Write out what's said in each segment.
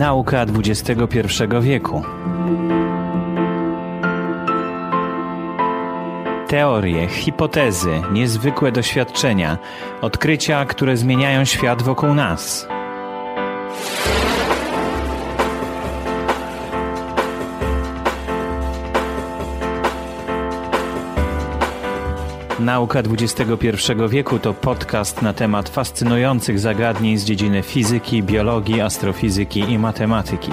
Nauka XXI wieku. Teorie, hipotezy, niezwykłe doświadczenia, odkrycia, które zmieniają świat wokół nas. Nauka XXI wieku to podcast na temat fascynujących zagadnień z dziedziny fizyki, biologii, astrofizyki i matematyki.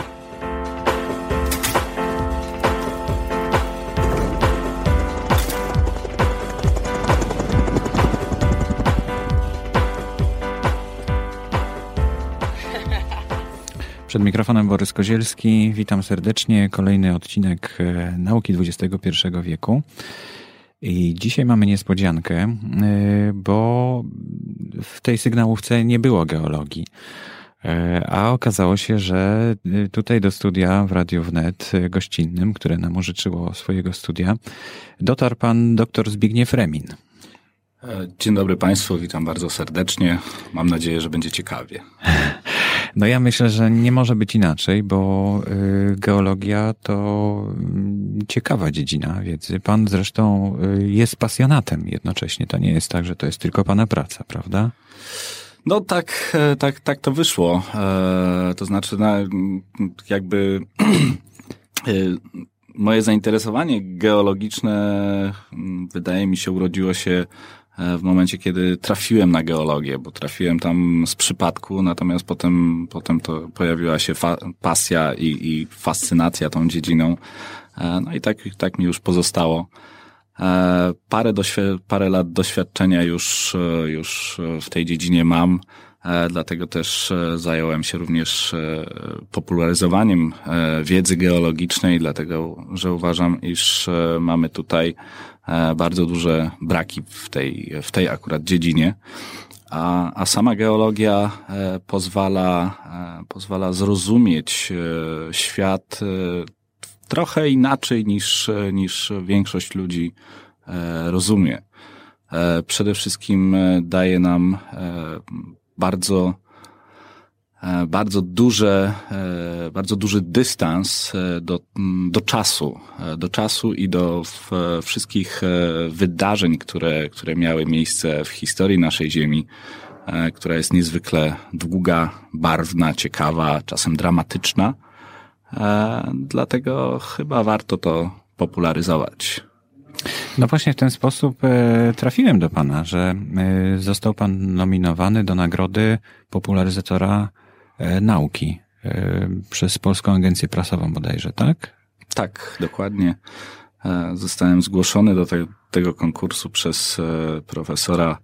Przed mikrofonem Borys Kozielski. Witam serdecznie. Kolejny odcinek e, Nauki XXI wieku. I dzisiaj mamy niespodziankę, e, bo w tej sygnałówce nie było geologii. E, a okazało się, że tutaj do studia w Radiu Wnet gościnnym, które nam użyczyło swojego studia, dotarł pan dr Zbigniew Remin. Dzień dobry Państwu, witam bardzo serdecznie. Mam nadzieję, że będzie ciekawie. No ja myślę, że nie może być inaczej, bo y, geologia to mm, ciekawa dziedzina wiedzy. Pan zresztą y, jest pasjonatem jednocześnie. To nie jest tak, że to jest tylko pana praca, prawda? No tak, e, tak, tak to wyszło. E, to znaczy, na, jakby e, moje zainteresowanie geologiczne mm, wydaje mi się urodziło się w momencie, kiedy trafiłem na geologię, bo trafiłem tam z przypadku, natomiast potem, potem to pojawiła się pasja i, i fascynacja tą dziedziną. E, no i tak, tak mi już pozostało. E, parę, parę lat doświadczenia już, już w tej dziedzinie mam, dlatego też zająłem się również popularyzowaniem wiedzy geologicznej, dlatego że uważam, iż mamy tutaj E, bardzo duże braki w tej, w tej akurat dziedzinie. A, a sama geologia e, pozwala, e, pozwala zrozumieć świat trochę inaczej niż, niż większość ludzi rozumie. Przede wszystkim daje nam bardzo E, bardzo duże, e, bardzo duży dystans e, do, do czasu, do czasu i do wszystkich wydarzeń, które, które miały miejsce w historii naszej Ziemi, która jest niezwykle długa, barwna, ciekawa, czasem dramatyczna. Dlatego chyba warto to popularyzować. No właśnie w ten sposób trafiłem do Pana, że został Pan nominowany do nagrody popularyzatora E, nauki e, przez Polską Agencję Prasową bodajże, tak? Tak, dokładnie. E, zostałem zgłoszony do te, tego konkursu przez profesora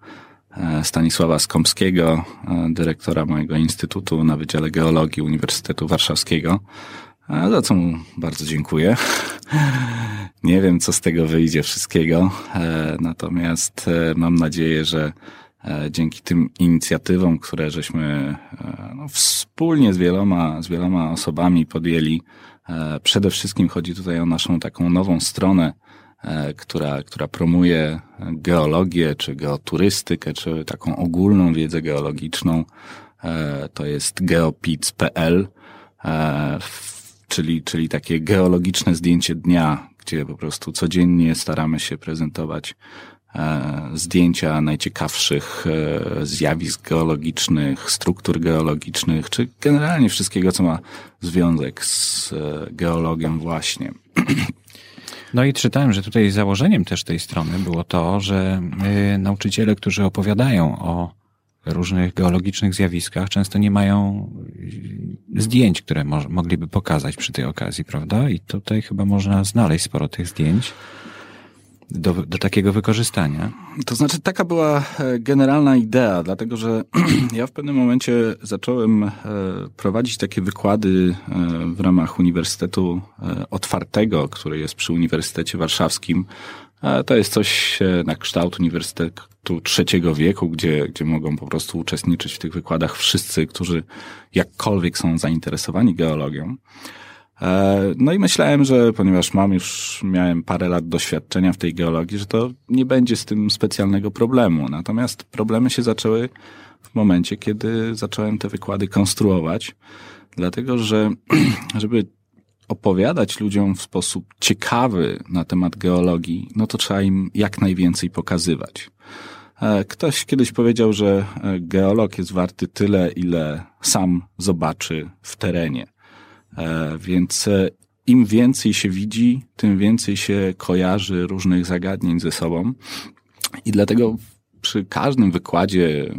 Stanisława Skąpskiego, dyrektora mojego instytutu na Wydziale Geologii Uniwersytetu Warszawskiego, za co mu bardzo dziękuję. Nie wiem, co z tego wyjdzie wszystkiego, natomiast mam nadzieję, że E, dzięki tym inicjatywom, które żeśmy e, no, wspólnie z wieloma, z wieloma osobami podjęli. E, przede wszystkim chodzi tutaj o naszą taką nową stronę, która, która promuje geologię, czy geoturystykę, czy taką ogólną wiedzę geologiczną. To jest geopic.pl, czyli, czyli takie geologiczne zdjęcie dnia, gdzie po prostu codziennie staramy się prezentować E, zdjęcia najciekawszych e, zjawisk geologicznych, struktur geologicznych, czy generalnie wszystkiego, co ma związek z e, geologią właśnie. No i czytałem, że tutaj założeniem też tej strony było to, że nauczyciele, którzy opowiadają o różnych geologicznych zjawiskach, często nie mają zdjęć, które mogliby pokazać przy tej okazji, prawda? I tutaj chyba można znaleźć sporo tych zdjęć do, do takiego wykorzystania? To znaczy, taka była e, generalna idea, dlatego że ja w pewnym momencie zacząłem e, prowadzić takie wykłady e, w ramach Uniwersytetu Otwartego, który jest przy Uniwersytecie Warszawskim. To jest coś na kształt Uniwersytetu Trzeciego Wieku, gdzie, gdzie mogą po prostu uczestniczyć w tych wykładach wszyscy, którzy jakkolwiek są zainteresowani geologią. E, no i myślałem, że ponieważ mam już, miałem parę lat doświadczenia w tej geologii, że to nie będzie z tym specjalnego problemu. Natomiast problemy się zaczęły w momencie, kiedy zacząłem te wykłady konstruować. Dlatego, że żeby opowiadać ludziom w sposób ciekawy na temat geologii, no to trzeba im jak najwięcej pokazywać. E, ktoś kiedyś powiedział, że e, geolog jest warty tyle, ile sam zobaczy w terenie. E, więc im więcej się widzi, tym więcej się kojarzy różnych zagadnień ze sobą. I dlatego przy każdym wykładzie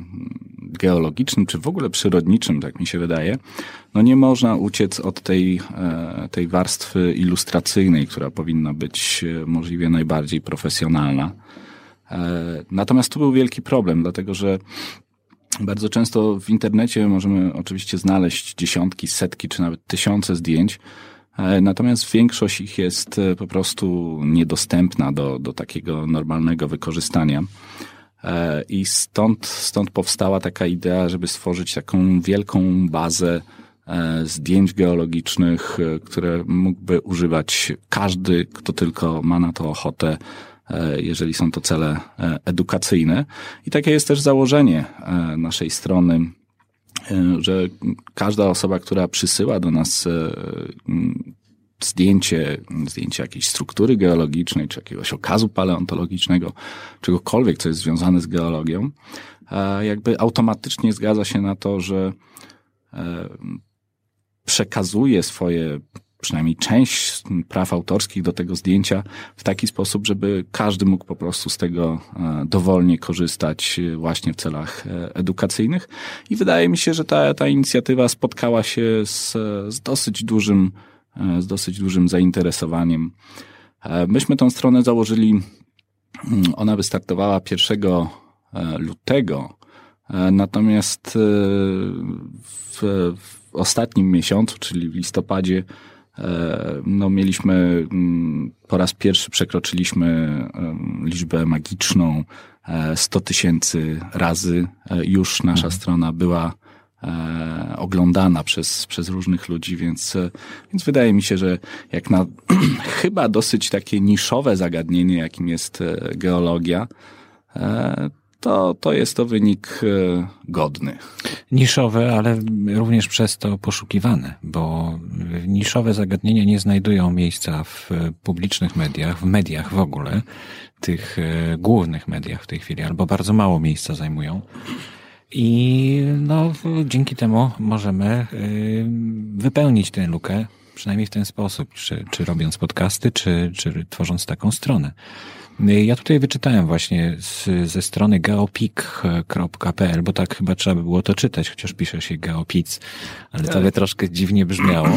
geologicznym, czy w ogóle przyrodniczym, tak mi się wydaje, no nie można uciec od tej, tej warstwy ilustracyjnej, która powinna być możliwie najbardziej profesjonalna. E, natomiast tu był wielki problem, dlatego że bardzo często w internecie możemy oczywiście znaleźć dziesiątki, setki czy nawet tysiące zdjęć, e, Natomiast większość ich jest e, po prostu niedostępna do, do takiego normalnego wykorzystania. I stąd, stąd powstała taka idea, żeby stworzyć taką wielką bazę zdjęć geologicznych, które mógłby używać każdy, kto tylko ma na to ochotę E, jeżeli są to cele e, edukacyjne. I takie jest też założenie e, naszej strony, że każda osoba, która przysyła do nas zdjęcie, zdjęcie jakiejś struktury geologicznej, czy jakiegoś okazu paleontologicznego, czegokolwiek, co jest związane z geologią, jakby automatycznie zgadza się na to, że przekazuje swoje przynajmniej część praw autorskich do tego zdjęcia w taki sposób, żeby każdy mógł po prostu z tego e, dowolnie korzystać e, właśnie w celach e, edukacyjnych. I wydaje mi się, że ta, ta inicjatywa spotkała się z, z dosyć dużym, z dosyć dużym zainteresowaniem. Myśmy tą stronę założyli, mm, ona wystartowała 1 lutego, natomiast w, w ostatnim miesiącu, czyli w listopadzie, no mieliśmy, mm, po raz pierwszy przekroczyliśmy liczbę magiczną 100 e, tysięcy razy. E, już nasza mhm. strona była oglądana przez, przez różnych ludzi, więc, więc wydaje mi się, że jak na chyba dosyć takie niszowe zagadnienie, jakim jest geologia, to, to jest to wynik e, godny. Niszowe, ale również przez to poszukiwane, bo niszowe zagadnienia nie znajdują miejsca w publicznych mediach, w mediach w ogóle, tych e, głównych mediach w tej chwili, albo bardzo mało miejsca zajmują. I no, dzięki temu możemy e, wypełnić tę lukę, przynajmniej w ten sposób, czy, czy robiąc podcasty, czy, czy tworząc taką stronę. Ja tutaj wyczytałem właśnie z, ze strony geopik.pl, bo tak chyba trzeba by było to czytać, chociaż pisze się geopic, ale to by tak. troszkę dziwnie brzmiało.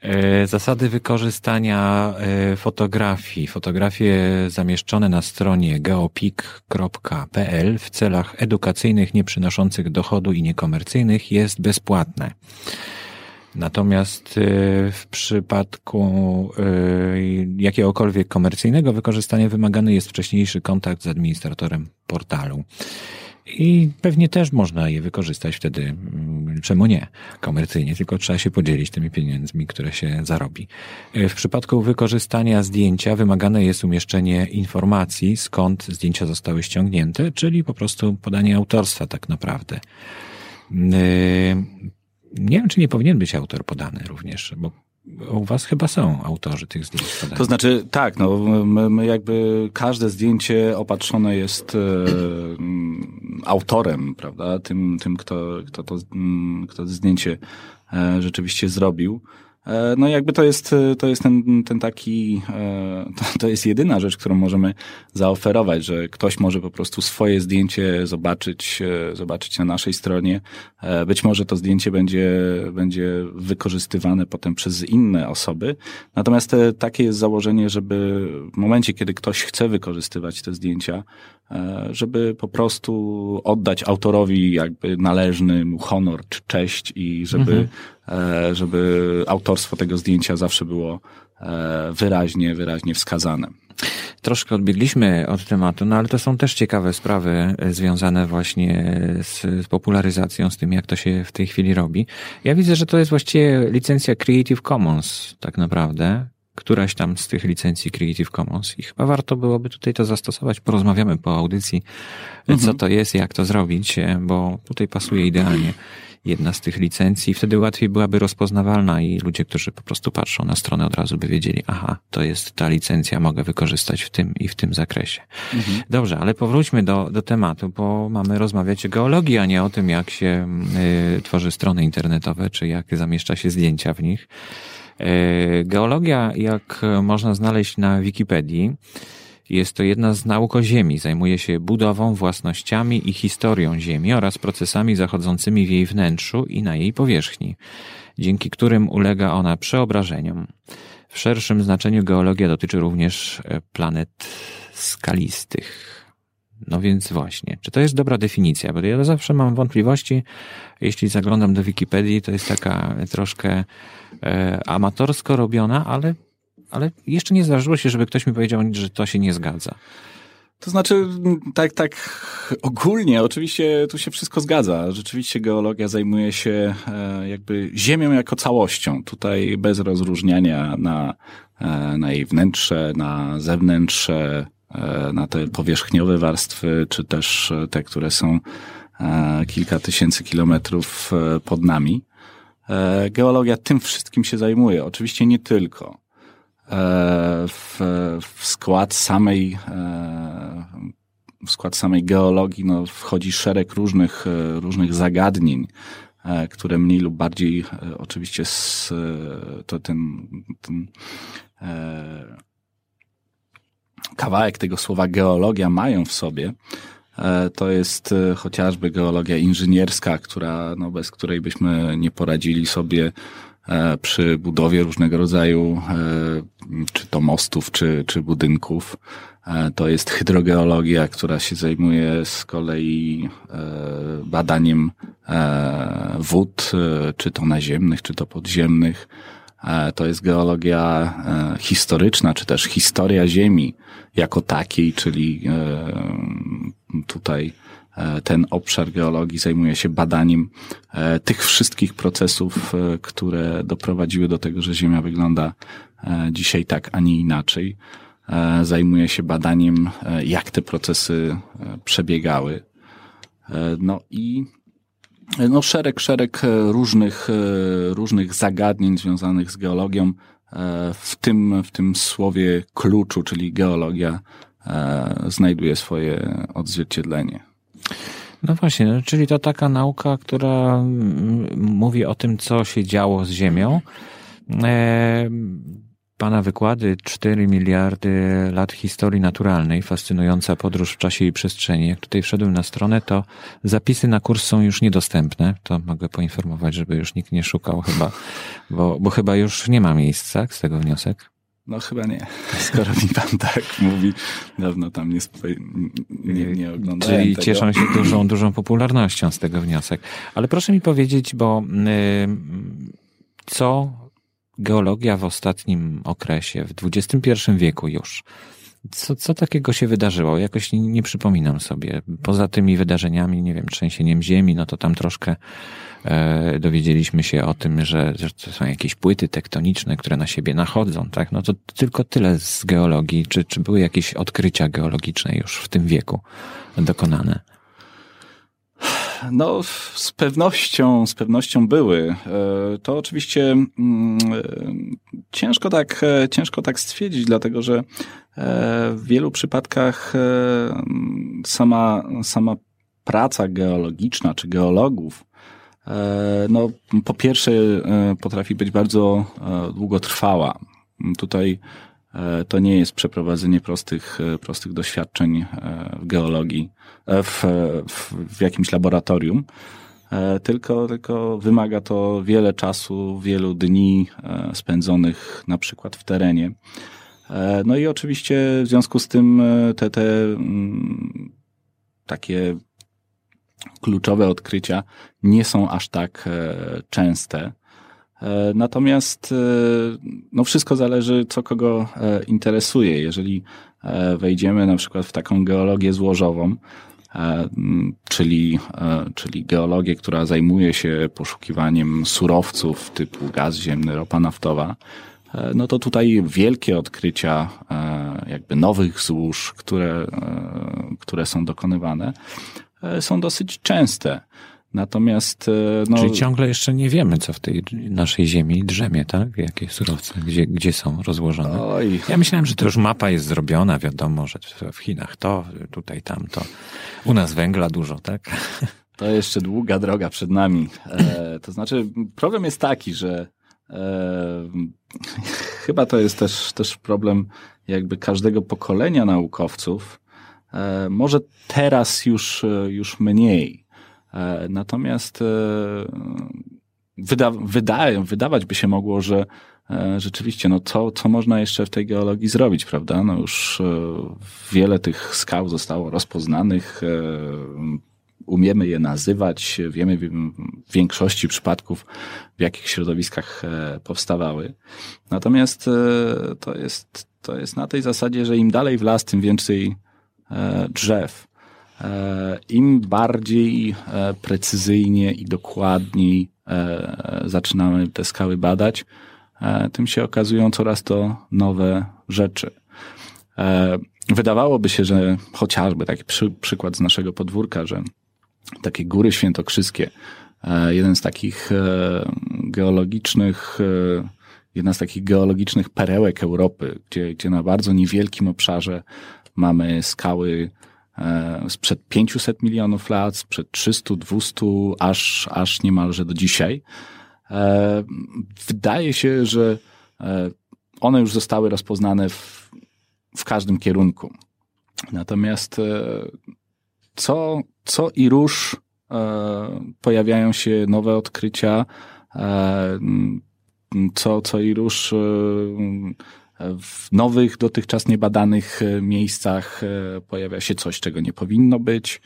E, zasady wykorzystania e, fotografii. Fotografie zamieszczone na stronie geopik.pl w celach edukacyjnych, nieprzynoszących dochodu i niekomercyjnych jest bezpłatne. Natomiast y, w przypadku y, jakiegokolwiek komercyjnego wykorzystania wymagany jest wcześniejszy kontakt z administratorem portalu. I pewnie też można je wykorzystać wtedy, mm, czemu nie, komercyjnie, tylko trzeba się podzielić tymi pieniędzmi, które się zarobi. Y, w przypadku wykorzystania zdjęcia wymagane jest umieszczenie informacji, skąd zdjęcia zostały ściągnięte, czyli po prostu podanie autorstwa tak naprawdę. Nie wiem, czy nie powinien być autor podany również, bo u was chyba są autorzy tych zdjęć. To znaczy, tak, no, my, my jakby każde zdjęcie opatrzone jest e, autorem, prawda, tym, tym kto, kto, to, kto to zdjęcie e, rzeczywiście zrobił. E, no jakby to jest, to jest ten, ten taki, e, to, to jest jedyna rzecz, którą możemy zaoferować, że ktoś może po prostu swoje zdjęcie zobaczyć, e, zobaczyć na naszej stronie. Być może to zdjęcie będzie, będzie wykorzystywane potem przez inne osoby. Natomiast takie jest założenie, żeby w momencie, kiedy ktoś chce wykorzystywać te zdjęcia, żeby po prostu oddać autorowi jakby należny mu honor czy cześć i żeby mhm E, żeby autorstwo tego zdjęcia zawsze było e, wyraźnie, wyraźnie wskazane. Troszkę odbiegliśmy od tematu, no ale to są też ciekawe sprawy e, związane właśnie z, z, popularyzacją, z tym, jak to się w tej chwili robi. Ja widzę, że to jest właściwie licencja Creative Commons, tak naprawdę. Któraś tam z tych licencji Creative Commons i chyba warto byłoby tutaj to zastosować. Porozmawiamy po audycji, mhm. co to jest, jak to zrobić, bo tutaj pasuje idealnie. Jedna z tych licencji. Wtedy łatwiej byłaby rozpoznawalna i ludzie, którzy po prostu patrzą na stronę od razu by wiedzieli, aha, to jest ta licencja, mogę wykorzystać w tym i w tym zakresie. Mhm. Dobrze, ale powróćmy do, do tematu, bo mamy rozmawiać o geologii, a nie o tym, jak się y, tworzy strony internetowe, czy jak zamieszcza się zdjęcia w nich. Y, geologia, jak można znaleźć na Wikipedii, jest to jedna z nauk o Ziemi. Zajmuje się budową, własnościami i historią Ziemi oraz procesami zachodzącymi w jej wnętrzu i na jej powierzchni, dzięki którym ulega ona przeobrażeniom. W szerszym znaczeniu geologia dotyczy również e, planet skalistych. No więc właśnie, czy to jest dobra definicja? Bo ja zawsze mam wątpliwości, jeśli zaglądam do Wikipedii, to jest taka troszkę e, amatorsko robiona, ale ale jeszcze nie zdarzyło się, żeby ktoś mi powiedział, że to się nie zgadza. To znaczy, tak, tak ogólnie, oczywiście tu się wszystko zgadza. Rzeczywiście geologia zajmuje się e, jakby ziemią jako całością. Tutaj bez rozróżniania na, e, na jej wnętrze, na zewnętrze, e, na te powierzchniowe warstwy, czy też te, które są kilka tysięcy kilometrów pod nami. Geologia tym wszystkim się zajmuje. Oczywiście nie tylko. E, w, w skład samej e, w skład samej geologii no, wchodzi szereg różnych, e, różnych zagadnień, które mniej lub bardziej oczywiście z, to ten, ten kawałek tego słowa geologia mają w sobie. To jest chociażby geologia inżynierska, która, no, bez której byśmy nie poradzili sobie E, przy budowie różnego rodzaju, e, czy to mostów, czy, czy budynków. E, to jest hydrogeologia, która się zajmuje z kolei badaniem wód, czy to naziemnych, czy to podziemnych. To jest geologia historyczna, czy też historia Ziemi jako takiej, czyli tutaj E, ten obszar geologii zajmuje się badaniem e, tych wszystkich procesów, e, które doprowadziły do tego, że Ziemia wygląda dzisiaj tak, a nie inaczej. Zajmuje się badaniem, jak te procesy przebiegały. No i no szereg, szereg różnych, różnych zagadnień związanych z geologią, w tym, w tym słowie kluczu, czyli geologia, znajduje swoje odzwierciedlenie. No właśnie, no, czyli to taka nauka, która mm, mówi o tym, co się działo z Ziemią. E, pana wykłady 4 miliardy lat historii naturalnej, fascynująca podróż w czasie i przestrzeni. Jak tutaj wszedłem na stronę, to zapisy na kurs są już niedostępne. To mogę poinformować, żeby już nikt nie szukał chyba, bo, bo chyba już nie ma miejsca, z tego wniosek. No chyba nie. Skoro mi pan tak mówi, dawno tam nie, nie, nie oglądałem Czyli tego. cieszą się dużą, dużą popularnością z tego wniosek. Ale proszę mi powiedzieć, bo y, co geologia w ostatnim okresie, w XXI wieku już, co, co takiego się wydarzyło? Jakoś nie, nie przypominam sobie. Poza tymi wydarzeniami, nie wiem, trzęsieniem ziemi, no to tam troszkę dowiedzieliśmy się o tym, że, że to są jakieś płyty tektoniczne, które na siebie nachodzą, tak? No to tylko tyle z geologii. Czy, czy były jakieś odkrycia geologiczne już w tym wieku dokonane? No, z pewnością, z pewnością były. E, to oczywiście mm, e, ciężko tak, e, ciężko tak stwierdzić, dlatego że w wielu przypadkach sama, sama praca geologiczna czy geologów no, po pierwsze potrafi być bardzo długotrwała. Tutaj to nie jest przeprowadzenie prostych, prostych doświadczeń w geologii, w, w, w jakimś laboratorium, tylko, tylko wymaga to wiele czasu, wielu dni spędzonych na przykład w terenie. No i oczywiście w związku z tym te, te mm, takie kluczowe odkrycia nie są aż tak częste. E, natomiast e, no wszystko zależy, co kogo e, interesuje. Jeżeli wejdziemy na przykład w taką geologię złożową, czyli, czyli geologię, która zajmuje się poszukiwaniem surowców typu gaz ziemny, ropa naftowa, no to tutaj wielkie odkrycia jakby nowych złóż, które, które są dokonywane, są dosyć częste. Natomiast. No, Czyli ciągle jeszcze nie wiemy, co w tej naszej ziemi drzemie, tak? Jakie surowce, gdzie, gdzie są rozłożone. Oj. Ja myślałem, że to już mapa jest zrobiona, wiadomo, że w Chinach to, tutaj tamto. U nas węgla dużo, tak? To jeszcze długa droga przed nami. E, to znaczy, problem jest taki, że e, chyba to jest też, też problem jakby każdego pokolenia naukowców. E, może teraz już, już mniej. E, natomiast e, wyda, wydaje, wydawać by się mogło, że e, rzeczywiście, no co, co można jeszcze w tej geologii zrobić, prawda? No już wiele tych skał zostało rozpoznanych, umiemy je nazywać, wiemy w większości przypadków, w jakich środowiskach powstawały. Natomiast to jest, to jest na tej zasadzie, że im dalej w las, tym więcej drzew. E, Im bardziej e, precyzyjnie i dokładniej e, zaczynamy te skały badać, tym się okazują coraz to nowe rzeczy. Wydawałoby się, że chociażby taki przy, przykład z naszego podwórka, że takie góry świętokrzyskie, jeden z takich geologicznych, jedna z takich geologicznych perełek Europy, gdzie, gdzie na bardzo niewielkim obszarze mamy skały E, sprzed 500 milionów lat, sprzed 300, 200, aż, aż niemalże do dzisiaj. E, wydaje się, że e, one już zostały rozpoznane w, w każdym kierunku. Natomiast co, co i róż pojawiają się nowe odkrycia, co, co i róż w nowych, dotychczas niebadanych e, miejscach e, pojawia się coś, czego nie powinno być.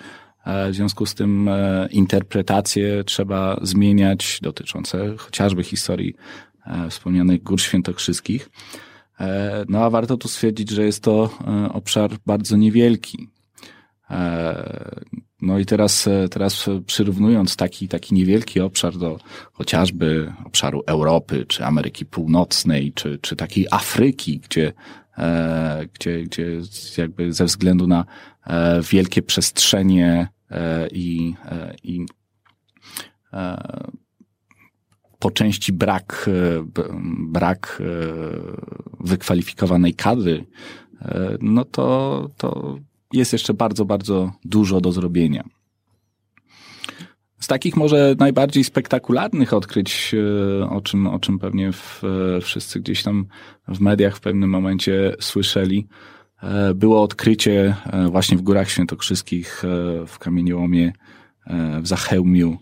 E, w związku z tym interpretacje trzeba zmieniać dotyczące chociażby historii wspomnianych gór świętokrzyskich. No a warto tu stwierdzić, że jest to obszar bardzo niewielki. No i teraz, e, teraz przyrównując taki, taki niewielki obszar do chociażby obszaru Europy, czy Ameryki Północnej, czy, czy takiej Afryki, gdzie, e, gdzie, gdzie jakby ze względu na e, wielkie przestrzenie e, i, e, i e, po części brak, brak wykwalifikowanej kadry, no to, to jest jeszcze bardzo, bardzo dużo do zrobienia. Z takich może najbardziej spektakularnych odkryć, e, o czym, o czym pewnie w, e, wszyscy gdzieś tam w mediach w pewnym momencie słyszeli, e, było odkrycie właśnie w Górach Świętokrzyskich w kamieniołomie w Zachełmiu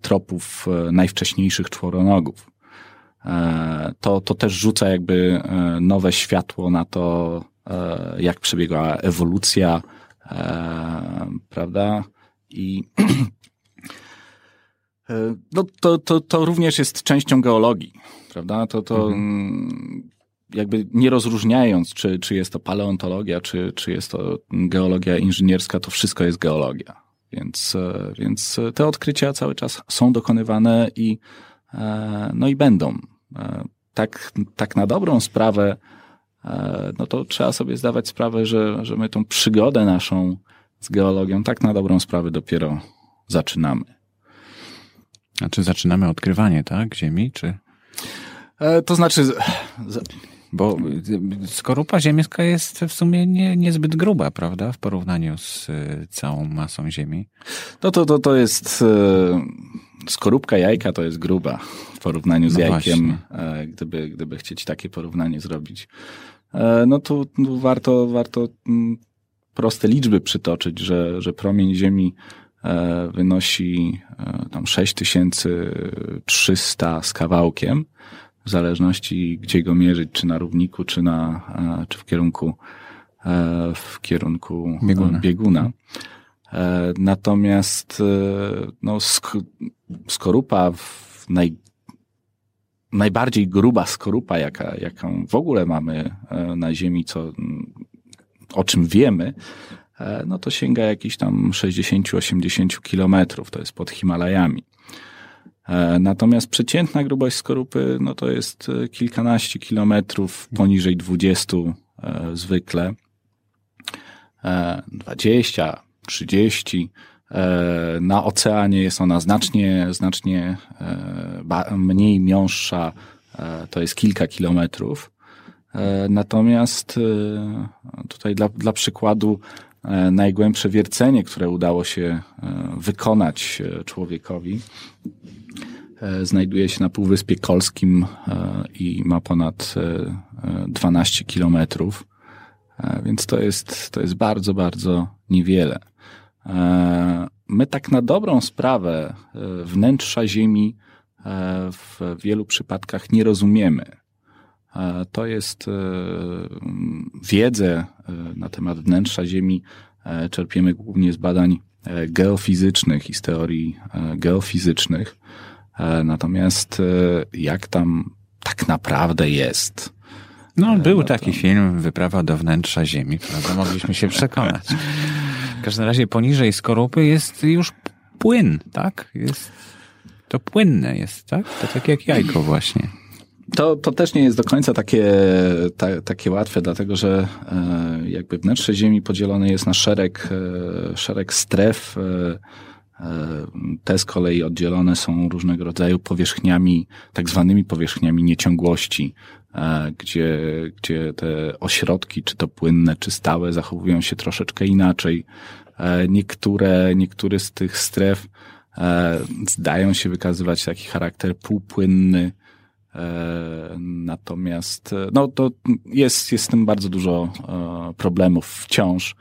tropów najwcześniejszych czworonogów. To, to też rzuca jakby nowe światło na to, jak przebiegała ewolucja, e, prawda? I e, no, to, to, to również jest częścią geologii, prawda? To, to mhm. Mm, jakby nie rozróżniając, czy, czy jest to paleontologia, czy, czy jest to geologia inżynierska, to wszystko jest geologia. Więc, więc te odkrycia cały czas są dokonywane i, no i będą. Tak, tak na dobrą sprawę E, no to trzeba sobie zdawać sprawę, że, że my tą przygodę naszą z geologią tak na dobrą sprawę dopiero zaczynamy. A czy zaczynamy odkrywanie, tak, Ziemi, czy? E, to znaczy... Bo skorupa ziemska jest w sumie nie, niezbyt gruba, prawda, w porównaniu z e, całą masą Ziemi. No to, to, to jest... Skorupka jajka to jest gruba w porównaniu z no jajkiem, gdyby, gdyby chcieć takie porównanie zrobić. E, no to warto, warto mm, proste liczby przytoczyć, że, że promień Ziemi e, wynosi e, tam 6300 z kawałkiem, w zależności gdzie go mierzyć, czy na równiku, czy, na, czy w kierunku, w kierunku bieguna. bieguna. Natomiast no, skorupa w naj, najbardziej gruba skorupa, jaka, jaką w ogóle mamy e, na Ziemi, co, o czym wiemy, e, no to sięga jakichś tam 60-80 kilometrów, to jest pod Himalajami. E, natomiast przeciętna grubość skorupy, no to jest kilkanaście kilometrów, poniżej 20 zwykle. 20, 30, Na oceanie jest ona znacznie, znacznie mniej miąższa, to jest kilka kilometrów. Natomiast tutaj dla, dla przykładu najgłębsze wiercenie, które udało się wykonać człowiekowi, znajduje się na Półwyspie Kolskim i ma ponad 12 kilometrów. E, więc to jest, to jest bardzo, bardzo niewiele. E, my tak na dobrą sprawę e, wnętrza Ziemi w wielu przypadkach nie rozumiemy. To jest wiedzę na temat wnętrza Ziemi czerpiemy głównie z badań geofizycznych i z teorii geofizycznych. Natomiast jak tam tak naprawdę jest, no, e, był no taki film, Wyprawa do wnętrza Ziemi, prawda? Mogliśmy się przekonać. Każdym razie poniżej skorupy jest już płyn, tak? Jest, to płynne jest, tak? To tak jak jajko właśnie. To, to też nie jest do końca takie, ta, takie łatwe, dlatego że e, jakby wnętrze Ziemi podzielone jest na szereg, e, szereg stref. E, e te z kolei oddzielone są różnego rodzaju powierzchniami, tak zwanymi powierzchniami nieciągłości. E, gdzie, gdzie te ośrodki, czy to płynne, czy stałe, zachowują się troszeczkę inaczej. E, niektóre, niektóre z tych stref e, zdają się wykazywać taki charakter półpłynny, Natomiast no, to jest, jest z tym bardzo dużo problemów wciąż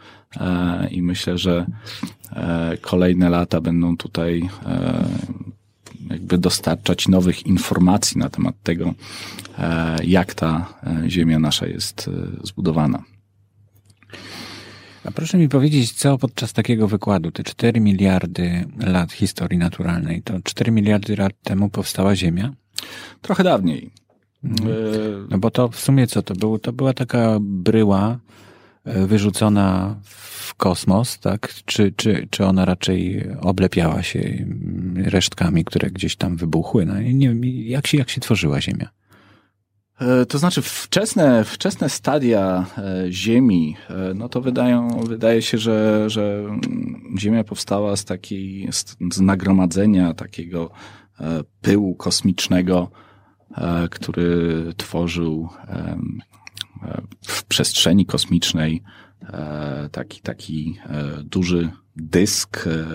i myślę, że kolejne lata będą tutaj jakby dostarczać nowych informacji na temat tego, e, jak ta e, Ziemia nasza jest e, zbudowana. A proszę mi powiedzieć, co podczas takiego wykładu, te 4 miliardy lat historii naturalnej, to 4 miliardy lat temu powstała Ziemia? Trochę dawniej. Mhm. No bo to w sumie co to było? To była taka bryła wyrzucona w kosmos, tak? Czy, czy, czy ona raczej oblepiała się resztkami, które gdzieś tam wybuchły? No, nie wiem, jak się, jak się tworzyła Ziemia? E, to znaczy wczesne, wczesne stadia e, Ziemi, e, no to wydają, wydaje się, że, że Ziemia powstała z takiej, z nagromadzenia takiego pyłu kosmicznego, który tworzył w przestrzeni kosmicznej e, taki, taki e, duży dysk e,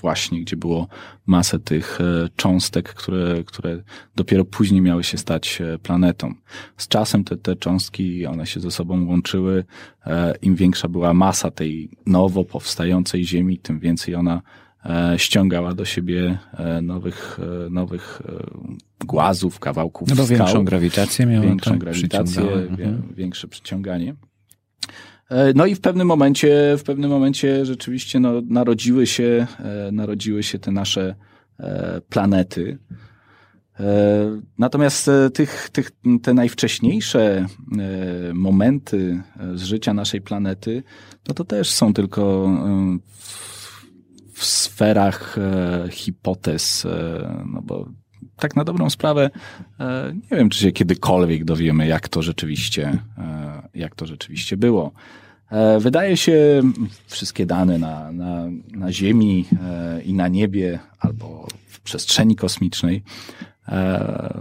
właśnie, gdzie było masę tych cząstek, które, które dopiero później miały się stać planetą. Z czasem te, te cząstki, one się ze sobą łączyły. Im większa była masa tej nowo powstającej Ziemi, tym więcej ona ściągała do siebie nowych, nowych głazów, kawałków No bo skał, większą grawitację miała. Większą tak? grawitację, mhm. większe przyciąganie. E, no i w pewnym momencie, w pewnym momencie rzeczywiście no, narodziły, się, e, narodziły się te nasze e, planety. Natomiast tych, tych, te najwcześniejsze momenty z życia naszej planety, no to też są tylko w, sferach hipotez, no bo tak na dobrą sprawę e, nie wiem, czy się kiedykolwiek dowiemy, jak to rzeczywiście, e, jak to rzeczywiście było. E, wydaje się, wszystkie dane na, na, na Ziemi i na niebie albo w przestrzeni kosmicznej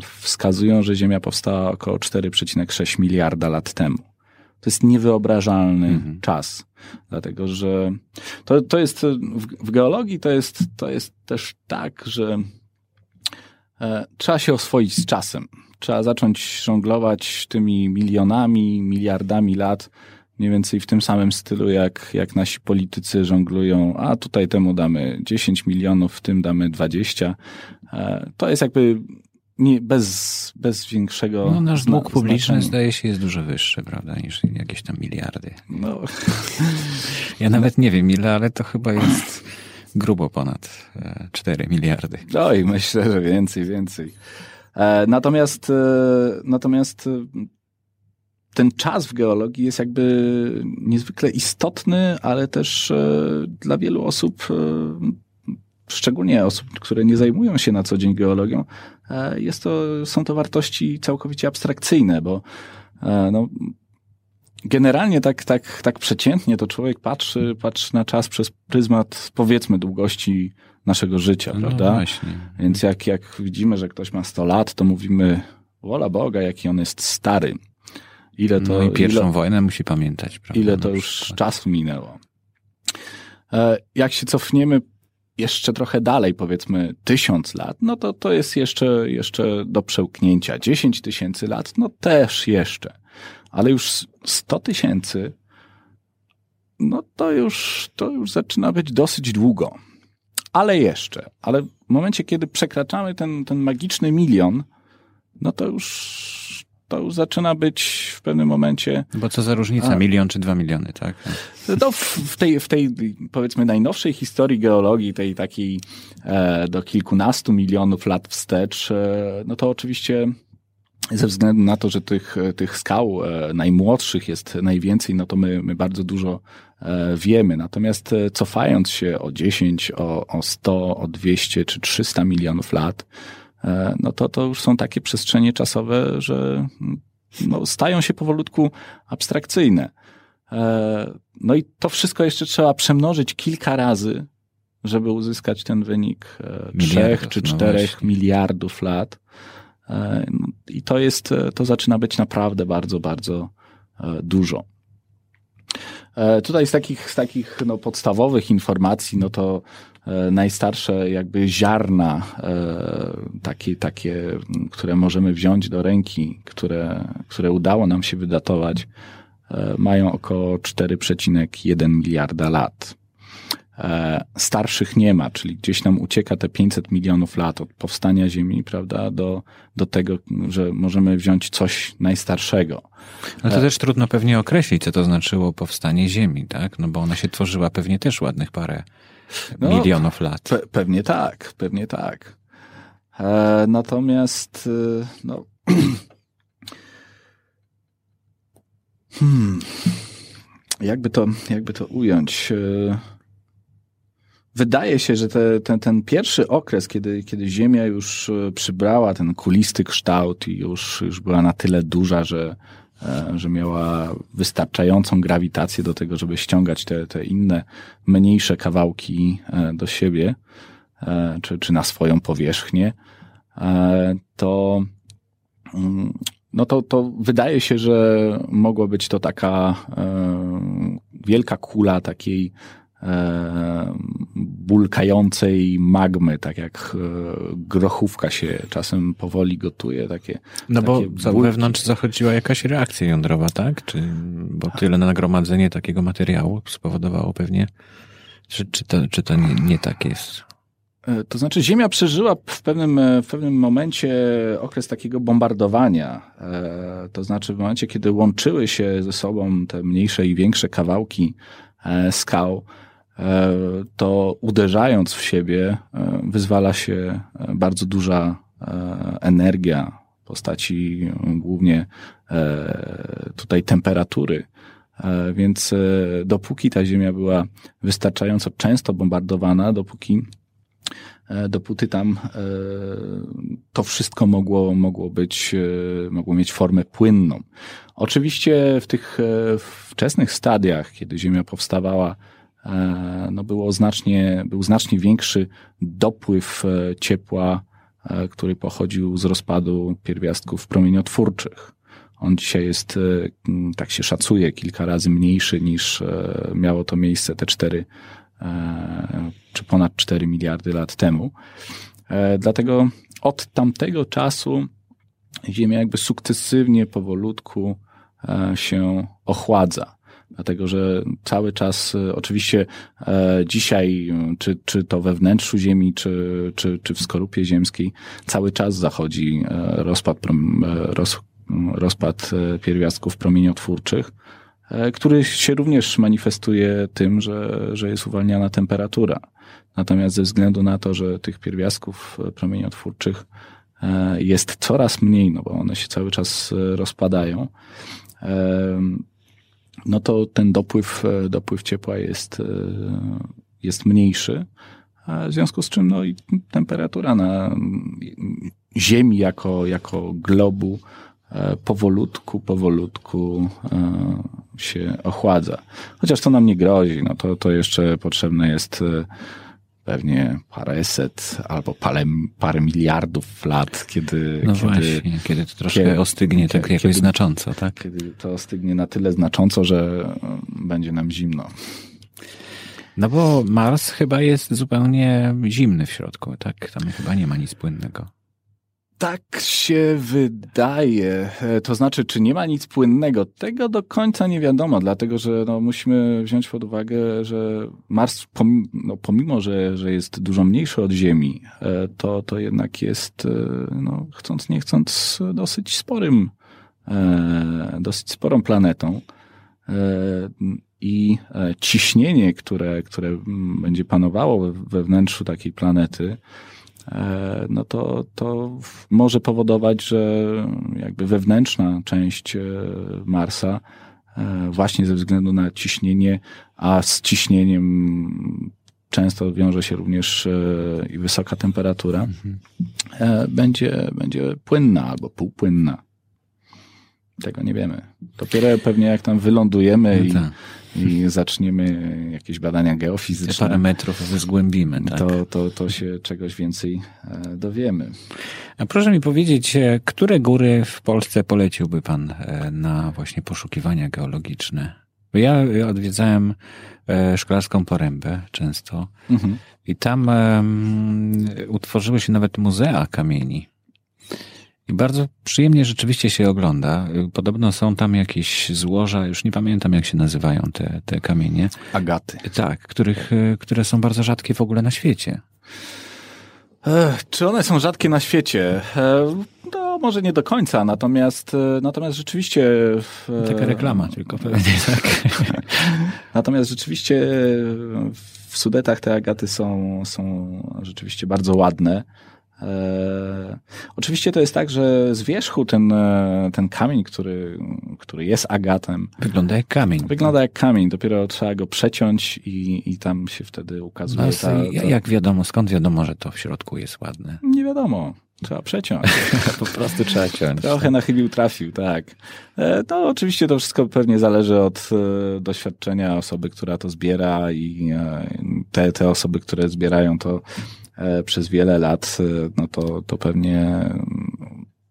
wskazują, że Ziemia powstała około 4,6 miliarda lat temu. To jest niewyobrażalny mhm. czas, dlatego że to, to jest w, w geologii to jest, to jest też tak, że E, trzeba się oswoić z czasem. Trzeba zacząć żonglować tymi milionami, miliardami lat, mniej więcej w tym samym stylu, jak, jak nasi politycy żonglują, a tutaj temu damy 10 milionów, w tym damy 20. E, to jest jakby nie, bez, bez większego. No, nasz dług publiczny zdaje się jest dużo wyższy, prawda, niż jakieś tam miliardy. No. Ja nawet nie wiem ile, ale to chyba jest grubo ponad 4 e, miliardy. No i myślę, że więcej, więcej. E, natomiast, e, natomiast ten czas w geologii jest jakby niezwykle istotny, ale też dla wielu osób, szczególnie osób, które nie zajmują się na co dzień geologią, jest to, są to wartości całkowicie abstrakcyjne, bo no, generalnie tak, tak, tak przeciętnie to człowiek patrzy, patrzy na czas przez pryzmat powiedzmy długości naszego życia, No prawda? właśnie. Więc jak, jak widzimy, że ktoś ma 100 lat, to mówimy, wola Boga, jaki on jest stary. Ile to, no i pierwszą ile, wojnę musi pamiętać. Prawda? ile to już czasu minęło. E, Jak się cofniemy jeszcze trochę dalej, powiedzmy tysiąc lat, no to to jest jeszcze, jeszcze do przełknięcia. 10 tysięcy lat, no też jeszcze. Ale już 100 tysięcy, no to już, to już zaczyna być dosyć długo. Ale jeszcze. Ale w momencie, kiedy przekraczamy ten, ten magiczny milion, no to już, to już zaczyna być w pewnym momencie Bo co za różnica, A. milion czy dwa miliony, tak? no, w, w, tej, w tej, powiedzmy, najnowszej historii geologii, tej takiej e, do kilkunastu milionów lat wstecz, e, no to oczywiście ze względu na to, że tych, tych skał e, najmłodszych jest najwięcej, no to my, my bardzo dużo e, wiemy. Natomiast e, cofając się o 10, o, o 100, o 200 czy 300 milionów lat, no to to już są takie przestrzenie czasowe, że no, stają się powolutku abstrakcyjne. E, No i to wszystko jeszcze trzeba przemnożyć kilka razy, żeby uzyskać ten wynik e, trzech czy no czterech właśnie. miliardów lat. E, no I to jest, e, to zaczyna być naprawdę bardzo, bardzo e, dużo. E, Tutaj z takich, z takich no, podstawowych informacji, no to e, najstarsze jakby ziarna, e, takie, takie, które możemy wziąć do ręki, które, które udało nam się wydatować, e, mają około 4,1 miliarda lat. E, Starszych nie ma, czyli gdzieś nam ucieka te 500 milionów lat od powstania Ziemi, prawda, do, do tego, że możemy wziąć coś najstarszego. No to też trudno pewnie określić, co to znaczyło powstanie Ziemi, tak? No bo ona się tworzyła pewnie też ładnych parę No, milionów lat. Pe pewnie tak, pewnie tak. E, natomiast, e, no. hmm. Jakby to, jakby to ująć? E, Wydaje się, że te, ten, ten pierwszy okres, kiedy, kiedy Ziemia już e, przybrała ten kulisty kształt i już, już była na tyle duża, że, że miała wystarczającą grawitację do tego, żeby ściągać te, te inne, mniejsze kawałki e, do siebie, e, czy, czy na swoją powierzchnię, e, to, mm, no to, to wydaje się, że mogła być to taka e, wielka kula takiej e, bulkającej magmy, tak jak e, grochówka się czasem powoli gotuje, takie No bo takie bulki. wewnątrz zachodziła jakaś reakcja jądrowa, tak? Czy, bo tyle nagromadzenie takiego materiału spowodowało pewnie, czy, czy, to, czy to nie, nie tak jest? E, To znaczy, Ziemia przeżyła w pewnym, e, w pewnym momencie okres takiego bombardowania. E, To znaczy, w momencie, kiedy łączyły się ze sobą te mniejsze i większe kawałki e, skał, e, to uderzając w siebie, e, wyzwala się e, bardzo duża e, energia w postaci głównie tutaj temperatury. Więc dopóki ta Ziemia była wystarczająco często bombardowana, dopóki dopóty tam to wszystko mogło, mogło być, mogło mieć formę płynną. Oczywiście w tych wczesnych stadiach, kiedy Ziemia powstawała, no było znacznie, był znacznie większy dopływ e, ciepła, e, który pochodził z rozpadu pierwiastków promieniotwórczych. On dzisiaj jest, e, tak się szacuje, kilka razy mniejszy niż e, miało to miejsce te cztery e, czy ponad 4 miliardy lat temu. E, Dlatego od tamtego czasu Ziemia jakby sukcesywnie, powolutku e, się ochładza. Dlatego, że cały czas, e, oczywiście e, dzisiaj, e, czy, czy to we wnętrzu Ziemi, czy, czy, czy w skorupie ziemskiej, cały czas zachodzi e, rozpad, e, roz, rozpad pierwiastków promieniotwórczych, który się również manifestuje tym, że, że jest uwalniana temperatura. Natomiast ze względu na to, że tych pierwiastków promieniotwórczych jest coraz mniej, no bo one się cały czas rozpadają, no to ten dopływ, e, dopływ ciepła jest, e, jest mniejszy. W związku z czym no, i temperatura na Ziemi jako, jako globu powolutku, powolutku się ochładza. Chociaż to nam nie grozi, no to, to jeszcze potrzebne jest pewnie paręset albo parę, parę miliardów lat, kiedy... No kiedy, właśnie, kiedy to troszkę kiedy, ostygnie tak jakoś kiedy, znacząco, tak? Kiedy to ostygnie na tyle znacząco, że będzie nam zimno. No bo Mars chyba jest zupełnie zimny w środku, tak? Tam chyba nie ma nic płynnego. Tak się wydaje. E, to znaczy, czy nie ma nic płynnego? Tego do końca nie wiadomo, dlatego że no, musimy wziąć pod uwagę, że Mars, pomimo, no, pomimo że, że jest dużo mniejszy od Ziemi, e, to, to jednak jest, e, no, chcąc nie chcąc, dosyć sporym, dosyć sporą planetą. I ciśnienie, które, które będzie panowało we wnętrzu takiej planety, no to, to może powodować, że jakby wewnętrzna część e, Marsa e, właśnie ze względu na ciśnienie, a z ciśnieniem często wiąże się również i wysoka temperatura, mhm. będzie, będzie płynna albo półpłynna. Tego nie wiemy. Dopiero pewnie jak tam wylądujemy no i, tak i zaczniemy jakieś badania geofizyczne. Te parę metrów zgłębimy, tak? To, to, to się czegoś więcej e, dowiemy. A proszę mi powiedzieć, e, które góry w Polsce poleciłby pan e, na właśnie poszukiwania geologiczne? Ja odwiedzałem Szkolarską Porębę często mhm. i tam um, utworzyły się nawet muzea kamieni. I bardzo przyjemnie rzeczywiście się ogląda. Podobno są tam jakieś złoża, już nie pamiętam jak się nazywają te, te kamienie. Agaty. Tak, których, które są bardzo rzadkie w ogóle na świecie. Ech, czy one są rzadkie na świecie? No, może nie do końca, natomiast, e, natomiast rzeczywiście... Taka reklama tylko pewnie, tak. natomiast rzeczywiście w Sudetach te agaty są, są rzeczywiście bardzo ładne. E, oczywiście to jest tak, że z wierzchu ten, e, ten kamień, który, który jest agatem. Wygląda jak kamień. Wygląda jak kamień, dopiero trzeba go przeciąć i, i tam się wtedy ukazuje. No, ta, ta... Jak wiadomo, skąd wiadomo, że to w środku jest ładne? Nie wiadomo. Trzeba przeciąć. po prostu trzeba ciąć. Trochę na chybił trafił, tak. To oczywiście to wszystko pewnie zależy od doświadczenia osoby, która to zbiera i te, te osoby, które zbierają to przez wiele lat, e, no to, to pewnie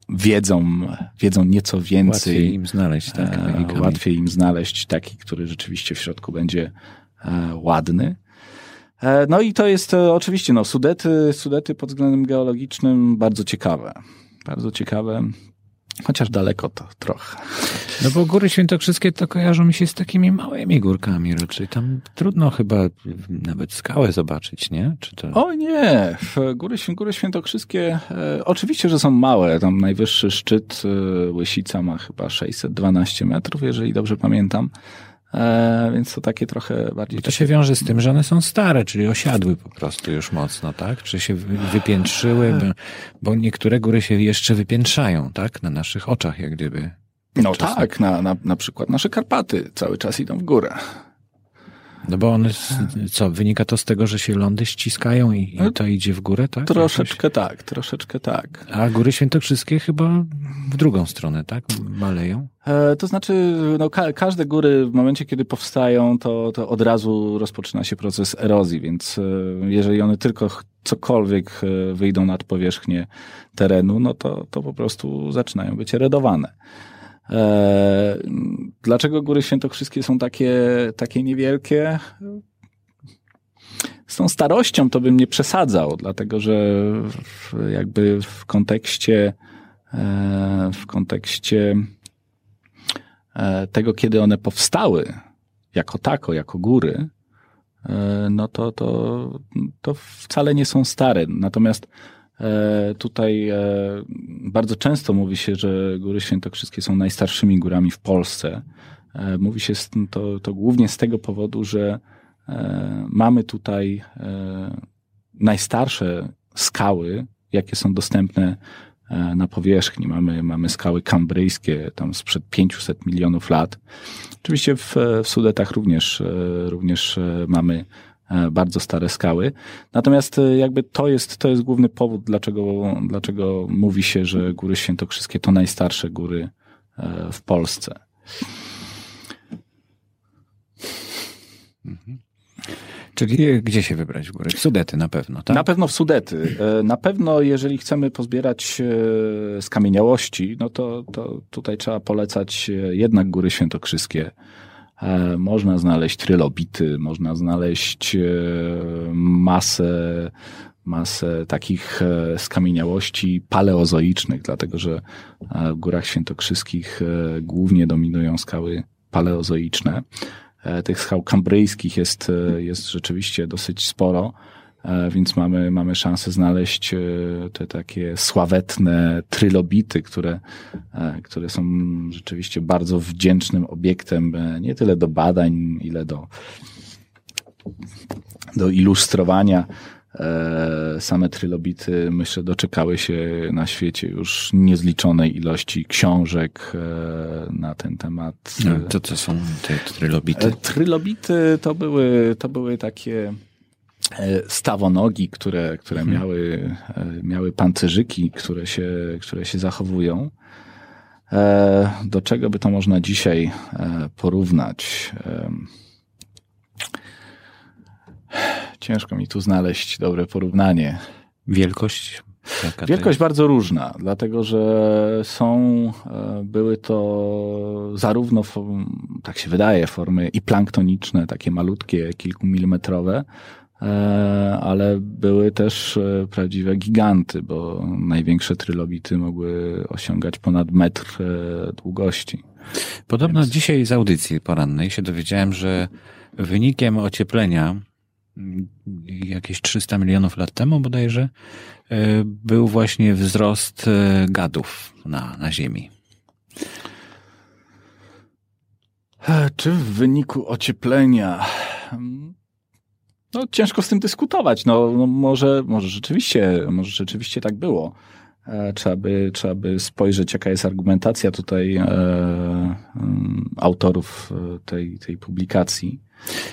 wiedzą, wiedzą nieco więcej. Łatwiej im znaleźć, tak? E, łatwiej im znaleźć taki, który rzeczywiście w środku będzie ładny. No i to jest oczywiście, no, Sudety, Sudety pod względem geologicznym bardzo ciekawe. Bardzo ciekawe. Chociaż daleko to trochę. No bo góry świętokrzyskie to kojarzą mi się z takimi małymi górkami raczej. Tam trudno chyba nawet skałę zobaczyć, nie? Czy to... O nie! Góry, góry świętokrzyskie e, oczywiście, że są małe. Tam najwyższy szczyt e, Łysica ma chyba 612 metrów, jeżeli dobrze pamiętam. E, więc to takie trochę bardziej... To się wiąże z tym, że one są stare, czyli osiadły po prostu już mocno, tak? Czy się wypiętrzyły, bo, bo niektóre góry się jeszcze wypiętrzają, tak? Na naszych oczach jak gdyby. No czasem. tak, na, na, na przykład nasze Karpaty cały czas idą w górę. No bo one, co, wynika to z tego, że się lądy ściskają i, i to idzie w górę, tak? Troszeczkę Jakoś? tak, troszeczkę tak. A góry świętokrzyskie chyba w drugą stronę, tak? Maleją? E, to znaczy, no, ka każde góry w momencie, kiedy powstają, to, to od razu rozpoczyna się proces erozji, więc e, jeżeli one tylko cokolwiek e, wyjdą nad powierzchnię terenu, no to, to po prostu zaczynają być erodowane. E, dlaczego Góry Świętokrzyskie są takie, takie niewielkie? Z tą starością to bym nie przesadzał, dlatego że jakby w kontekście, e, w kontekście e, tego, kiedy one powstały jako tako, jako góry, no to, to, to wcale nie są stare. Natomiast tutaj e, bardzo często mówi się, że Góry Świętokrzyskie są najstarszymi górami w Polsce. E, mówi się to, to głównie z tego powodu, że mamy tutaj najstarsze skały, jakie są dostępne na powierzchni. Mamy, mamy skały kambryjskie tam sprzed 500 milionów lat. Oczywiście w, w Sudetach również, również mamy bardzo stare skały. Natomiast jakby to jest, to jest główny powód, dlaczego, dlaczego mówi się, że Góry Świętokrzyskie to najstarsze góry w Polsce. Mhm. Czyli gdzie się wybrać w górę? W Sudety na pewno, tak? Na pewno w Sudety. E, na pewno, jeżeli chcemy pozbierać e, skamieniałości, no to, to tutaj trzeba polecać e, jednak Góry Świętokrzyskie. Można znaleźć trylobity, można znaleźć masę, masę takich skamieniałości paleozoicznych, dlatego że w Górach Świętokrzyskich głównie dominują skały paleozoiczne. E, tych skał kambryjskich jest, e, jest rzeczywiście dosyć sporo, e, więc mamy, mamy szansę znaleźć te takie sławetne trylobity, które, które są rzeczywiście bardzo wdzięcznym obiektem nie tyle do badań, ile do, do ilustrowania E, same trylobity, myślę, doczekały się na świecie już niezliczonej ilości książek e, na ten temat. No, to co są te trylobity? E, trylobity to były, to były takie stawonogi, które, które hmm. miały, miały pancerzyki, które się, które się zachowują. Do czego by to można dzisiaj porównać? Ciężko mi tu znaleźć dobre porównanie. Wielkość? Wielkość bardzo różna, dlatego że są, e, były to zarówno, tak się wydaje, formy i planktoniczne, takie malutkie, kilkumilimetrowe, e, ale były też e, prawdziwe giganty, bo największe trylobity mogły osiągać ponad metr długości. Podobno Więc... dzisiaj z audycji porannej się dowiedziałem, że wynikiem ocieplenia jakieś 300 milionów lat temu bodajże, e, był właśnie wzrost e, gadów na, na Ziemi. E, czy w wyniku ocieplenia? No, ciężko z tym dyskutować. No, no może, może, rzeczywiście, może rzeczywiście tak było. Trzeba by, trzeba by spojrzeć, jaka jest argumentacja tutaj e, autorów tej, tej publikacji.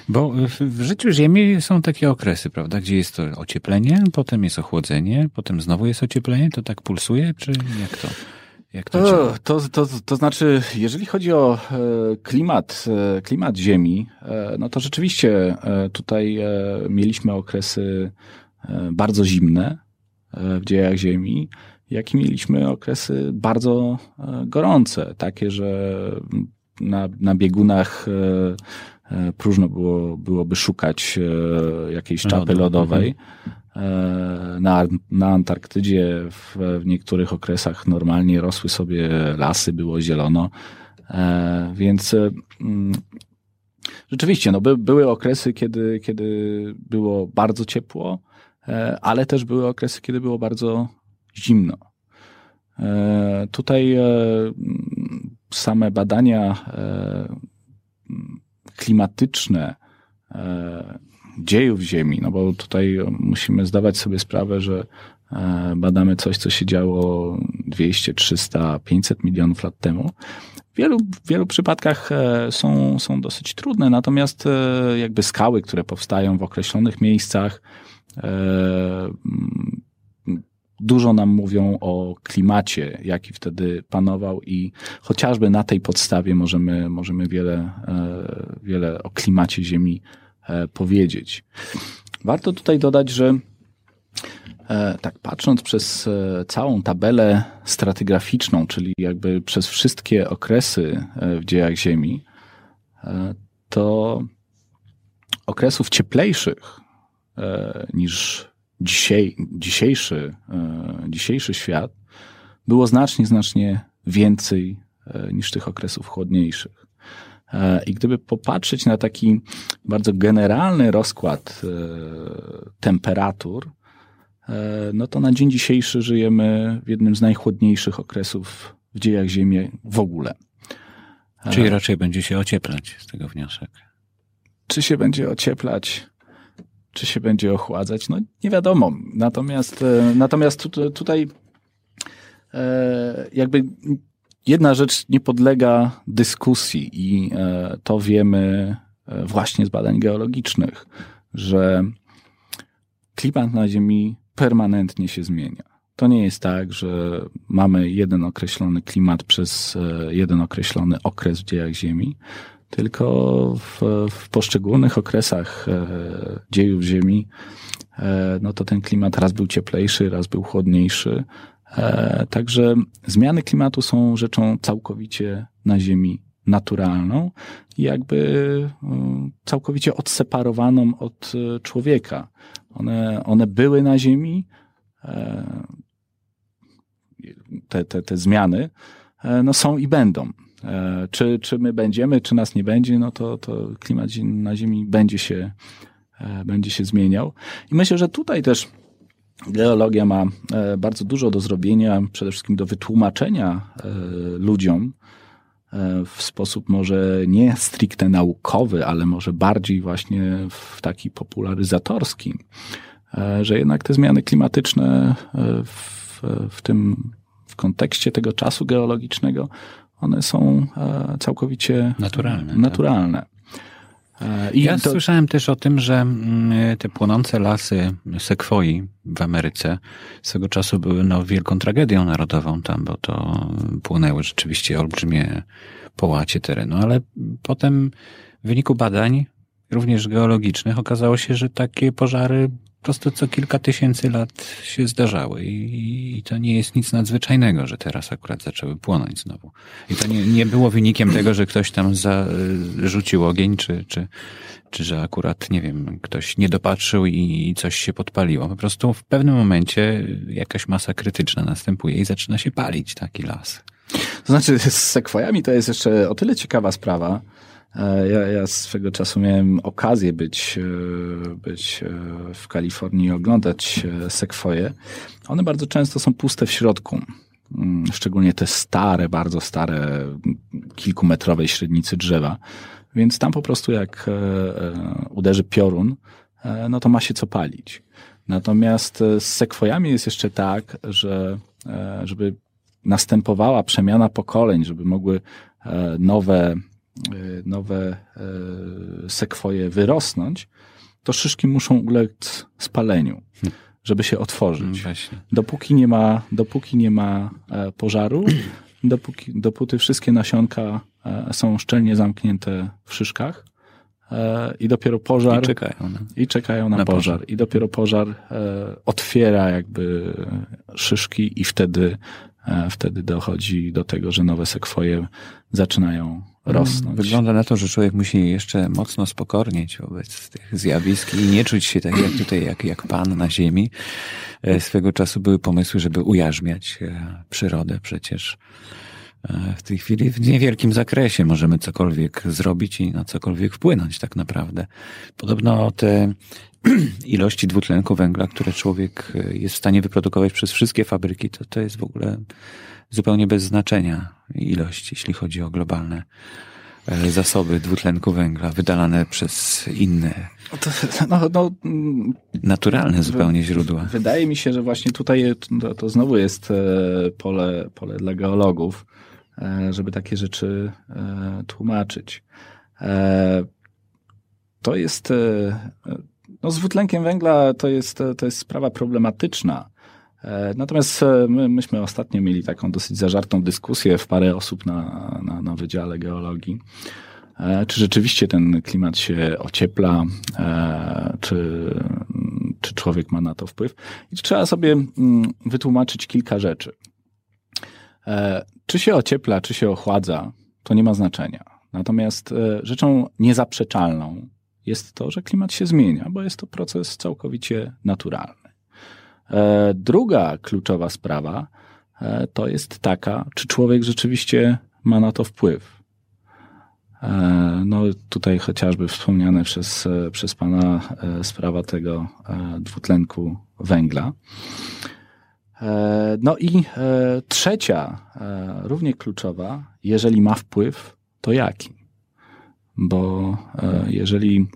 Bo w życiu Ziemi są takie okresy, prawda, gdzie jest to ocieplenie, potem jest ochłodzenie, potem znowu jest ocieplenie, to tak pulsuje, czy jak to? Jak to, to, to, to znaczy, jeżeli chodzi o e, klimat, e, klimat Ziemi, e, no to rzeczywiście tutaj mieliśmy okresy bardzo zimne w dziejach Ziemi, jak i mieliśmy okresy bardzo gorące, takie, że na, na biegunach próżno było, byłoby szukać jakiejś czapy lodowej. E, na, na Antarktydzie w, w niektórych okresach normalnie rosły sobie lasy, było zielono, więc mm, rzeczywiście no, by, były okresy, kiedy, kiedy było bardzo ciepło, ale też były okresy, kiedy było bardzo zimno. Tutaj same badania klimatyczne e, dziejów Ziemi, no bo tutaj musimy zdawać sobie sprawę, że e, badamy coś, co się działo 200, 300, 500 milionów lat temu. W wielu, w wielu przypadkach e, są, są dosyć trudne, natomiast jakby skały, które powstają w określonych miejscach, dużo nam mówią o klimacie, jaki wtedy panował i chociażby na tej podstawie możemy, możemy wiele, e, wiele o klimacie Ziemi e, powiedzieć. Warto tutaj dodać, że e, tak patrząc przez całą tabelę stratygraficzną, czyli jakby przez wszystkie okresy w dziejach Ziemi, to okresów cieplejszych niż dzisiaj, dzisiejszy, e, dzisiejszy świat było znacznie, znacznie więcej e, niż tych okresów chłodniejszych. E, I gdyby popatrzeć na taki bardzo generalny rozkład temperatur, no to na dzień dzisiejszy żyjemy w jednym z najchłodniejszych okresów w dziejach Ziemi w ogóle. Czyli raczej będzie się ocieplać z tego wniosek. Czy się będzie ocieplać? Czy się będzie ochładzać? No nie wiadomo. Natomiast, e, natomiast tutaj e, jakby jedna rzecz nie podlega dyskusji i e, to wiemy właśnie z badań geologicznych, że klimat na Ziemi permanentnie się zmienia. To nie jest tak, że mamy jeden określony klimat przez e, jeden określony okres w dziejach Ziemi, tylko w, w poszczególnych okresach e, dziejów Ziemi, e, no to ten klimat raz był cieplejszy, raz był chłodniejszy. Także zmiany klimatu są rzeczą całkowicie na Ziemi naturalną i jakby całkowicie odseparowaną od człowieka. One, one były na Ziemi, te, te, te zmiany, e, no są i będą. E, czy, czy my będziemy, czy nas nie będzie, no to, to klimat na Ziemi będzie się, e, będzie się zmieniał. I myślę, że tutaj też geologia ma bardzo dużo do zrobienia, przede wszystkim do wytłumaczenia ludziom w sposób może nie stricte naukowy, ale może bardziej właśnie w taki popularyzatorski, że jednak te zmiany klimatyczne w, w tym w kontekście tego czasu geologicznego, one są e, całkowicie naturalne. Tak. naturalne. Tak. I ja to... słyszałem też o tym, że mm, te płonące lasy sekwoi w Ameryce swego czasu były no, wielką tragedią narodową tam, bo to płonęły rzeczywiście olbrzymie połacie terenu, ale potem w wyniku badań, również geologicznych, okazało się, że takie pożary po prostu co kilka tysięcy lat się zdarzały i, i, to nie jest nic nadzwyczajnego, że teraz akurat zaczęły płonąć znowu. I to nie, nie było wynikiem tego, że ktoś tam zarzucił ogień, czy, czy, czy że akurat, nie wiem, ktoś nie dopatrzył i, i coś się podpaliło. Po prostu w pewnym momencie jakaś masa krytyczna następuje i zaczyna się palić taki las. To znaczy, z sekwojami to jest jeszcze o tyle ciekawa sprawa, ja, ja swego czasu miałem okazję być, e, być e, w Kalifornii i oglądać sekwoje. One bardzo często są puste w środku. Mm, szczególnie te stare, bardzo stare, kilkumetrowej średnicy drzewa. Więc tam po prostu jak uderzy piorun, no to ma się co palić. Natomiast z sekwojami jest jeszcze tak, że żeby następowała przemiana pokoleń, żeby mogły nowe nowe y, sekwoje wyrosnąć, to szyszki muszą ulec spaleniu, żeby się otworzyć. No dopóki nie ma, dopóki nie ma e, pożaru, dopóki, dopóty wszystkie nasionka e, są szczelnie zamknięte w szyszkach, e, i dopiero pożar. I czekają na, i czekają na, na pożar. pożar. I dopiero pożar otwiera jakby szyszki, i wtedy, wtedy dochodzi do tego, że nowe sekwoje zaczynają rosnąć. Wygląda na to, że człowiek musi jeszcze mocno spokornieć wobec tych zjawisk i nie czuć się tak jak tutaj, jak, jak pan na ziemi. E, swego czasu były pomysły, żeby ujarzmiać e, przyrodę przecież. E, w tej chwili w niewielkim zakresie możemy cokolwiek zrobić i na cokolwiek wpłynąć tak naprawdę. Podobno te ilości dwutlenku węgla, które człowiek jest w stanie wyprodukować przez wszystkie fabryki, to, to jest w ogóle zupełnie bez znaczenia ilość, jeśli chodzi o globalne e, zasoby dwutlenku węgla wydalane przez inne no, no, naturalne zupełnie źródła. Wydaje mi się, że właśnie tutaj to, to znowu jest e, pole, pole dla geologów, e, żeby takie rzeczy tłumaczyć. To jest, no z dwutlenkiem węgla to jest, to jest sprawa problematyczna, E, natomiast e, my, myśmy ostatnio mieli taką dosyć zażartą dyskusję w parę osób na, na, na Wydziale Geologii. E, czy rzeczywiście ten klimat się ociepla, czy, czy człowiek ma na to wpływ? I trzeba sobie mm, wytłumaczyć kilka rzeczy. Czy się ociepla, czy się ochładza, to nie ma znaczenia. Natomiast rzeczą niezaprzeczalną jest to, że klimat się zmienia, bo jest to proces całkowicie naturalny. E, druga kluczowa sprawa e, to jest taka, czy człowiek rzeczywiście ma na to wpływ. E, no tutaj chociażby wspomniane przez, przez Pana sprawa tego dwutlenku węgla. No i trzecia, równie kluczowa, jeżeli ma wpływ, to jaki? Bo jeżeli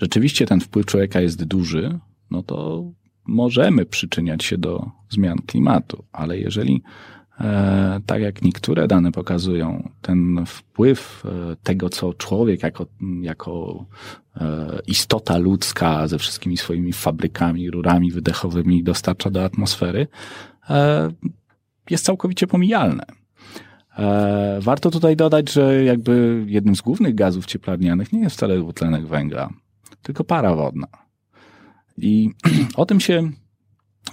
rzeczywiście ten wpływ człowieka jest duży, no to możemy przyczyniać się do zmian klimatu, ale jeżeli E, tak jak niektóre dane pokazują, ten wpływ e, tego, co człowiek jako, jako e, istota ludzka ze wszystkimi swoimi fabrykami, rurami wydechowymi dostarcza do atmosfery, jest całkowicie pomijalne. Warto tutaj dodać, że jakby jednym z głównych gazów cieplarnianych nie jest wcale dwutlenek węgla, tylko para wodna. I o tym się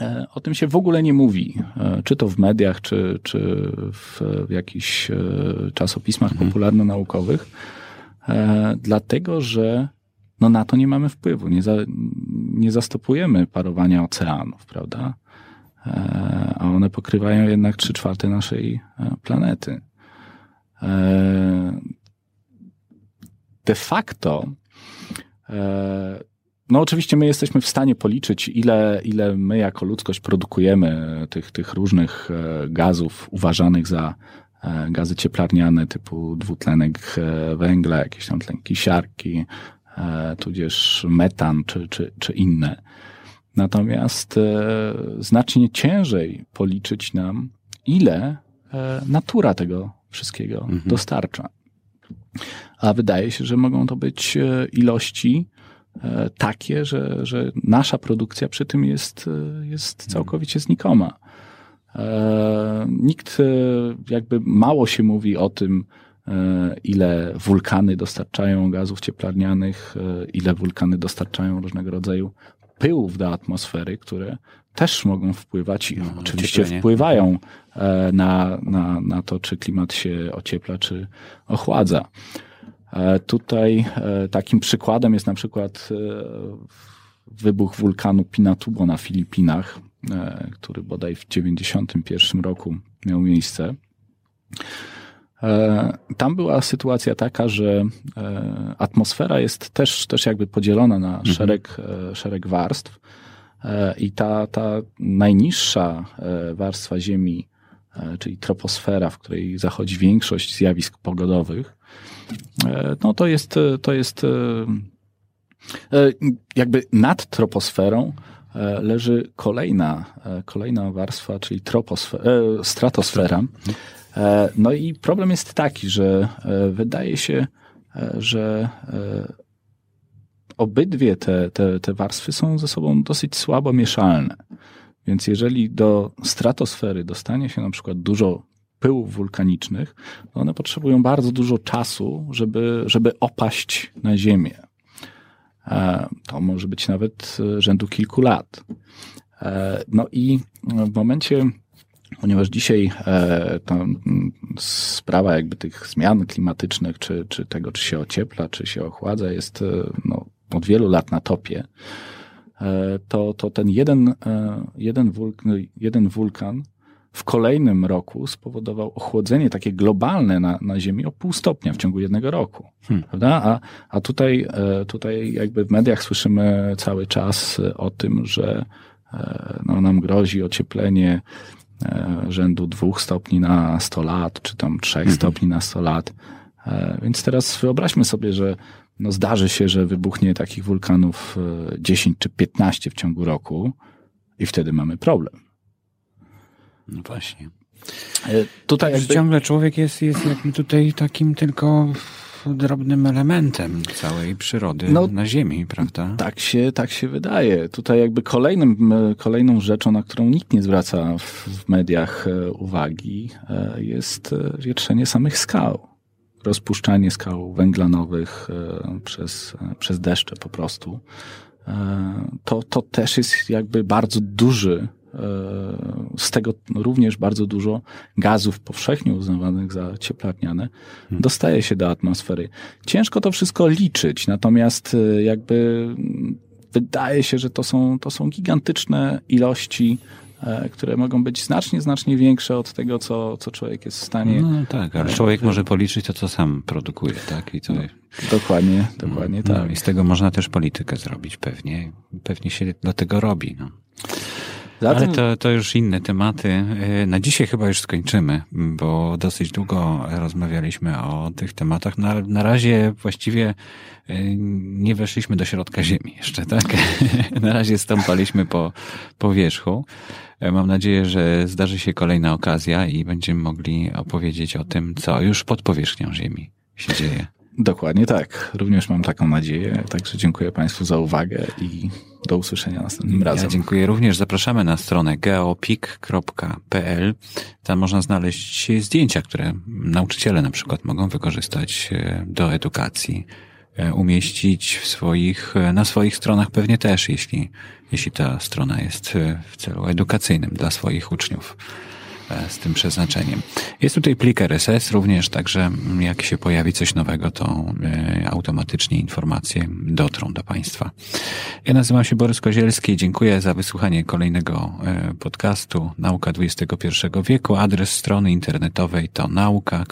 E, o tym się w ogóle nie mówi, e, czy to w mediach, czy, czy w, jakichś e, czasopismach mhm. popularno-naukowych, dlatego że no na to nie mamy wpływu. Nie, za, nie zastopujemy parowania oceanów, prawda? A one pokrywają jednak trzy czwarte naszej planety. De facto no oczywiście my jesteśmy w stanie policzyć, ile, ile my jako ludzkość produkujemy tych, tych różnych e, gazów uważanych za e, gazy cieplarniane typu dwutlenek e, węgla, jakieś tam tlenki siarki, tudzież metan czy, czy, czy inne. Natomiast znacznie ciężej policzyć nam, ile natura tego wszystkiego mhm. dostarcza. A wydaje się, że mogą to być ilości, E, takie, że, że nasza produkcja przy tym jest, e, jest całkowicie znikoma. E, nikt jakby mało się mówi o tym, ile wulkany dostarczają gazów cieplarnianych, ile wulkany dostarczają różnego rodzaju pyłów do atmosfery, które też mogą wpływać i no, oczywiście ocieplenie. wpływają na, na, na to, czy klimat się ociepla, czy ochładza. E, tutaj e, takim przykładem jest na przykład e, wybuch wulkanu Pinatubo na Filipinach, który bodaj w 1991 roku miał miejsce. Tam była sytuacja taka, że atmosfera jest też, też jakby podzielona na mhm. szereg, szereg warstw i ta, ta najniższa warstwa Ziemi, czyli troposfera, w której zachodzi większość zjawisk pogodowych, E, no to jest, to jest e, e, jakby nad troposferą leży kolejna, kolejna warstwa, czyli troposfera, stratosfera. No i problem jest taki, że wydaje się, że obydwie te, te, te warstwy są ze sobą dosyć słabo mieszalne. Więc jeżeli do stratosfery dostanie się na przykład dużo pyłów wulkanicznych, one potrzebują bardzo dużo czasu, żeby, żeby opaść na Ziemię. E, to może być nawet e, rzędu kilku lat. E, no i w momencie, ponieważ dzisiaj ta sprawa jakby tych zmian klimatycznych, czy, czy tego, czy się ociepla, czy się ochładza, jest no, od wielu lat na topie, to, to ten jeden, jeden, wulk, jeden wulkan w kolejnym roku spowodował ochłodzenie takie globalne na, na Ziemi o pół stopnia w ciągu jednego roku. Hmm. Prawda? A, a tutaj, e, tutaj jakby w mediach słyszymy cały czas o tym, że e, no, nam grozi ocieplenie e, rzędu dwóch stopni na 100 lat, czy tam trzech hmm. stopni na 100 lat. Więc teraz wyobraźmy sobie, że no zdarzy się, że wybuchnie takich wulkanów 10 czy 15 w ciągu roku i wtedy mamy problem. No właśnie. E, tutaj jakby... Ciągle człowiek jest, jest jakby tutaj takim tylko drobnym elementem całej przyrody no, na Ziemi, prawda? Tak się, tak się wydaje. Tutaj jakby kolejnym, kolejną rzeczą, na którą nikt nie zwraca w mediach e, uwagi, e, jest wietrzenie samych skał. Rozpuszczanie skał węglanowych przez, przez deszcze po prostu. To, to też jest jakby bardzo duży E, z tego również bardzo dużo gazów powszechnie uznawanych za cieplarniane hmm. dostaje się do atmosfery. Ciężko to wszystko liczyć, natomiast e, jakby wydaje się, że to są, to są gigantyczne ilości e, które mogą być znacznie, znacznie większe od tego, co, co człowiek jest w stanie. No tak, ale człowiek może policzyć to, co sam produkuje, tak? I co... No, dokładnie, dokładnie no, tak. I z tego można też politykę zrobić pewnie. Pewnie się do tego robi. No. Ale to, to już inne tematy. E, na dzisiaj chyba już skończymy, bo dosyć długo rozmawialiśmy o tych tematach. Na, na razie właściwie e, nie weszliśmy do środka ziemi jeszcze, tak? Na razie stąpaliśmy po, po wierzchu. E, mam nadzieję, że zdarzy się kolejna okazja i będziemy mogli opowiedzieć o tym, co już pod powierzchnią ziemi się dzieje. Dokładnie tak. Również mam taką nadzieję. Także dziękuję Państwu za uwagę i do usłyszenia następnym razem. Ja dziękuję również. Zapraszamy na stronę geopik.pl. Tam można znaleźć zdjęcia, które nauczyciele na przykład mogą wykorzystać e, do edukacji, e, umieścić w swoich, e, na swoich stronach pewnie też, jeśli, jeśli ta strona jest w celu edukacyjnym dla swoich uczniów. E, z tym przeznaczeniem. Jest tutaj plik RSS również, także jak się pojawi coś nowego, to e, automatycznie informacje dotrą do Państwa. Ja nazywam się Borys Kozielski. Dziękuję za wysłuchanie kolejnego e, podcastu Nauka XXI wieku. Adres strony internetowej to nauka.fvt.pl.